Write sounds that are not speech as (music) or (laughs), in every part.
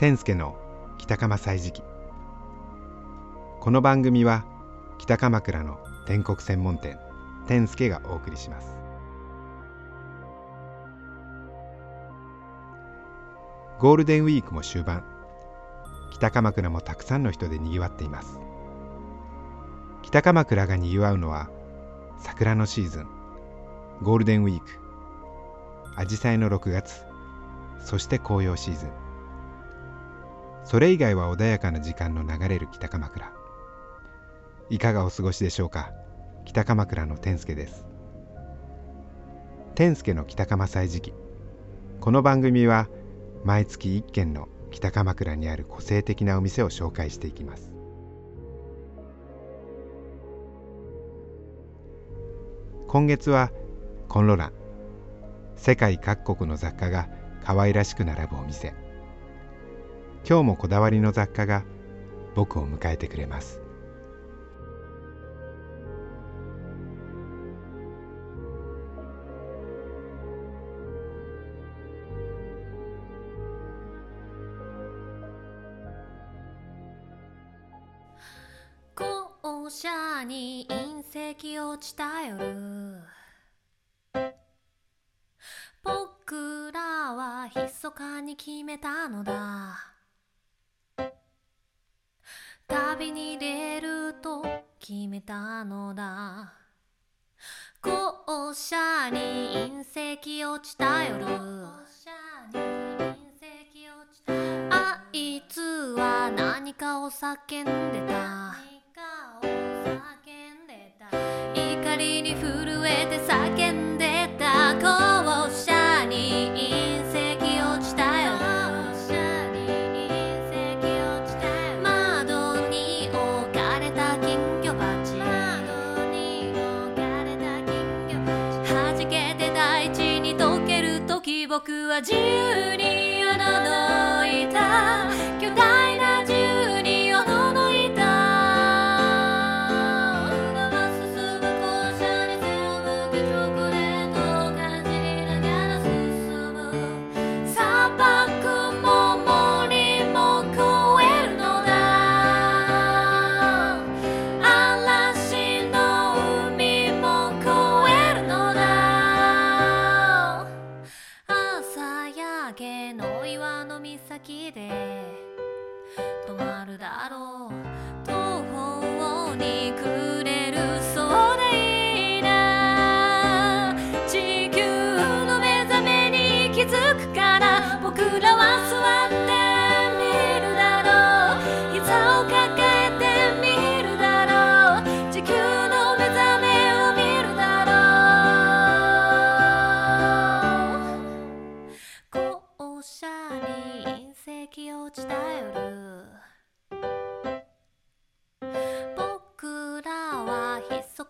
天助の北鎌歳時記この番組は北鎌倉の天国専門店天助がお送りします。ゴールデンウィークも終盤北鎌倉もたくさんの人でにぎわっています。北鎌倉がにぎわうのは桜のシーズンゴールデンウィークアジサイの6月そして紅葉シーズン。それ以外は穏やかな時間の流れる北鎌倉。いかがお過ごしでしょうか？北鎌倉の天助です。天助の北鎌祭時期。この番組は毎月1軒の北鎌倉にある個性的なお店を紹介していきます。今月はコンロラン。世界各国の雑貨が可愛らしく並ぶお店。今日もこだわりの雑貨が僕を迎えてくれます。校舎に隕石落ちた夜僕らは密かに決めたのだ。に出ると決めたのだ。校舎に隕石落ちた夜。あいつは何かを叫んでた僕は自由におののいた巨大な自由におののいた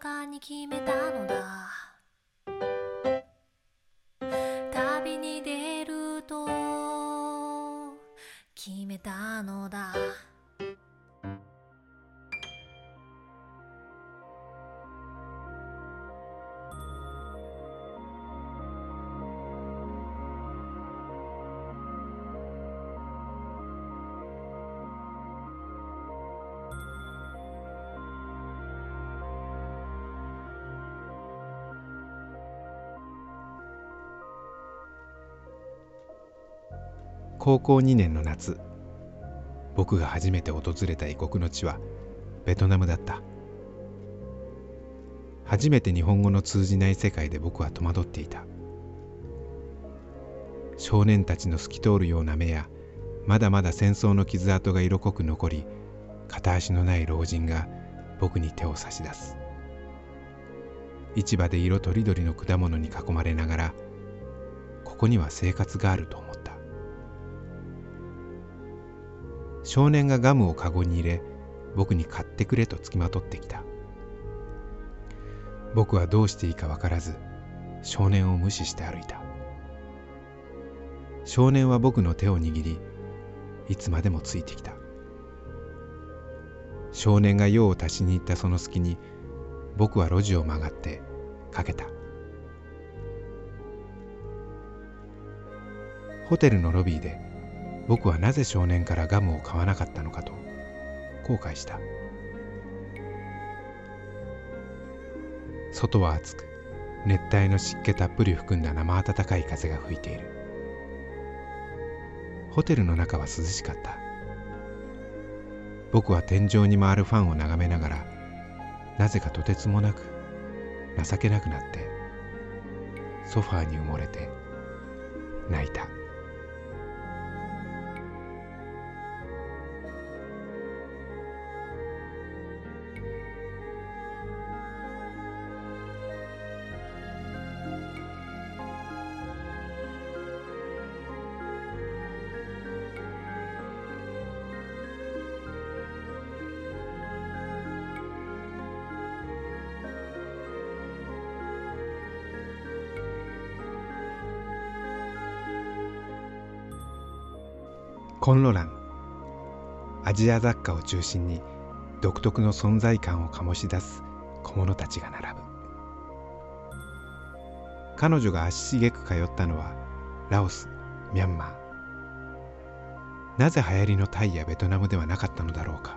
かに決めたのだ。旅に出ると決めたのだ。高校2年の夏僕が初めて訪れた異国の地はベトナムだった。初めて日本語の通じない世界で僕は戸惑っていた。少年たちの透き通るような目やまだまだ戦争の傷跡が色濃く残り片足のない老人が僕に手を差し出す。市場で色とりどりの果物に囲まれながらここには生活があると思った。少年がガムをカゴに入れ僕に買ってくれとつきまとってきた。僕はどうしていいか分からず少年を無視して歩いた。少年は僕の手を握りいつまでもついてきた。少年が用を足しに行ったその隙に僕は路地を曲がってかけた。ホテルのロビーで僕はなぜ少年からガムを買わなかったのかと後悔した。外は暑く熱帯の湿気たっぷり含んだ生暖かい風が吹いている。ホテルの中は涼しかった。僕は天井に回るファンを眺めながらなぜかとてつもなく情けなくなってソファーに埋もれて泣いた。コンロランアジア雑貨を中心に独特の存在感を醸し出す小物たちが並ぶ。彼女が足しげく通ったのはラオスミャンマー。なぜ流行りのタイやベトナムではなかったのだろうか。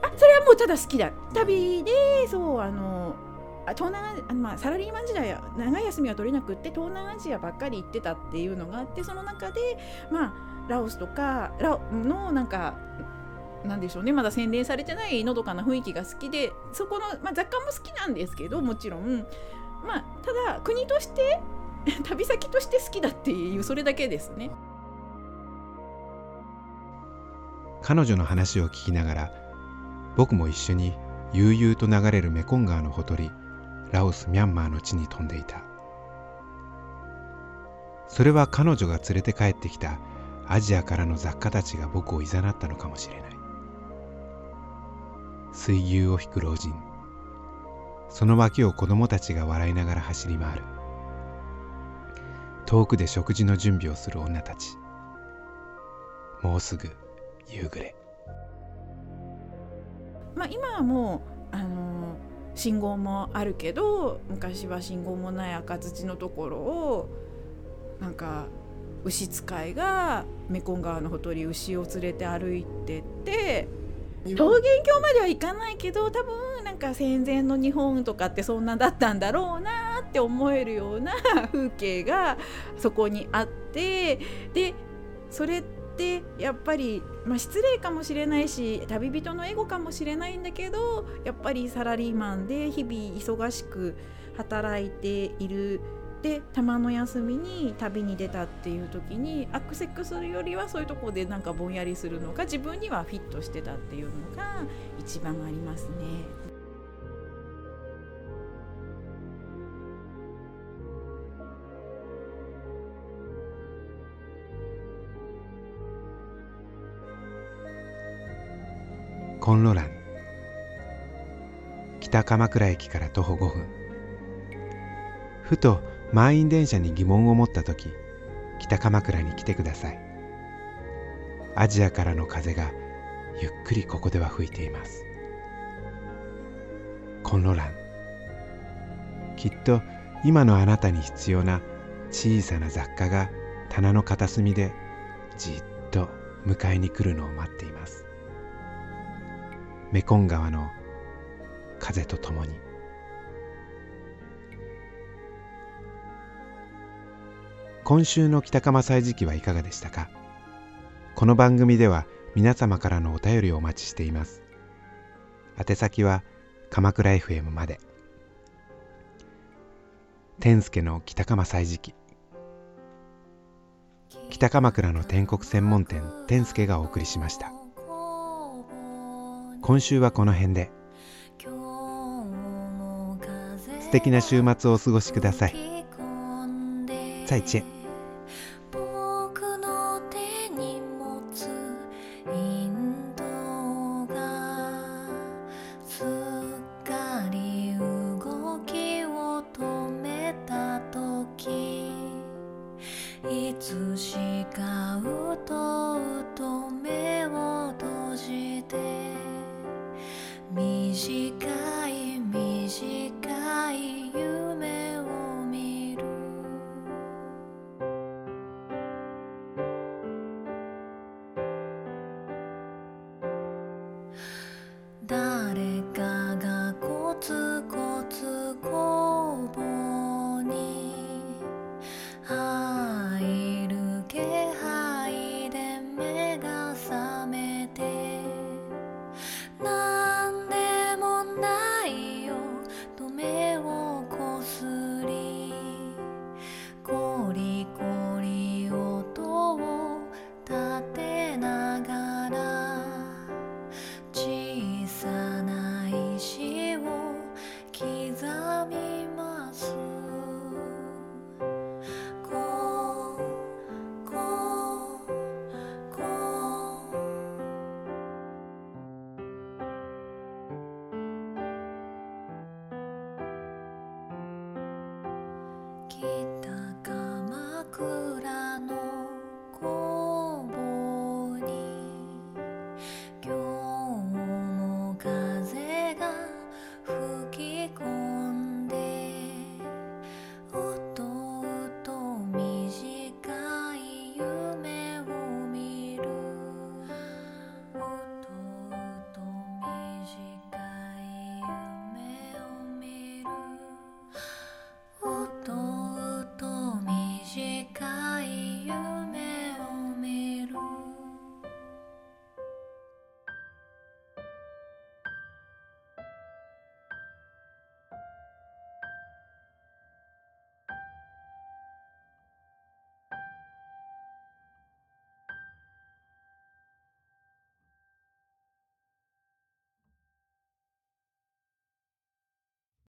あそれはもうただ好きだ。旅でそうあの東南あまあ、サラリーマン時代は長い休みは取れなくって東南アジアばっかり行ってたっていうのがあってその中で、まあ、ラオスとかラオのなんかなんでしょうねまだ洗練されてないのどかな雰囲気が好きでそこの、まあ、雑貨も好きなんですけどもちろん、まあ、ただ国として (laughs) 旅先として好きだっていうそれだけですね。彼女の話を聞きながら僕も一緒に悠々と流れるメコン川のほとりラオスミャンマーの地に飛んでいた。それは彼女が連れて帰ってきたアジアからの雑貨たちが僕をいざなったのかもしれない。水牛を引く老人。その脇を子供たちが笑いながら走り回る。遠くで食事の準備をする女たち。もうすぐ夕暮れ。まあ今はもうあのー信号もあるけど昔は信号もない赤土のところをなんか牛使いがメコン川のほとり牛を連れて歩いてって桃源郷までは行かないけど多分なんか戦前の日本とかってそんなだったんだろうなって思えるような風景がそこにあってでそれってってやっぱり、まあ、失礼かもしれないし旅人のエゴかもしれないんだけどやっぱりサラリーマンで日々忙しく働いているでたまの休みに旅に出たっていう時にアクセックするよりはそういうとこでなんかぼんやりするのが自分にはフィットしてたっていうのが一番ありますね。コンロラン。北鎌倉駅から徒歩5分。ふと満員電車に疑問を持った時北鎌倉に来てください。アジアからの風がゆっくりここでは吹いています。コンロラン。きっと今のあなたに必要な小さな雑貨が棚の片隅でじっと迎えに来るのを待っています。メコン川の風とともに。今週の北鎌祭時期はいかがでしたか？この番組では皆様からのお便りをお待ちしています。宛先は鎌倉 FM まで。天助の北鎌祭時期。北鎌倉の天国専門店天助がお送りしました。今週はこの辺で。素敵な週末をお過ごしください。再见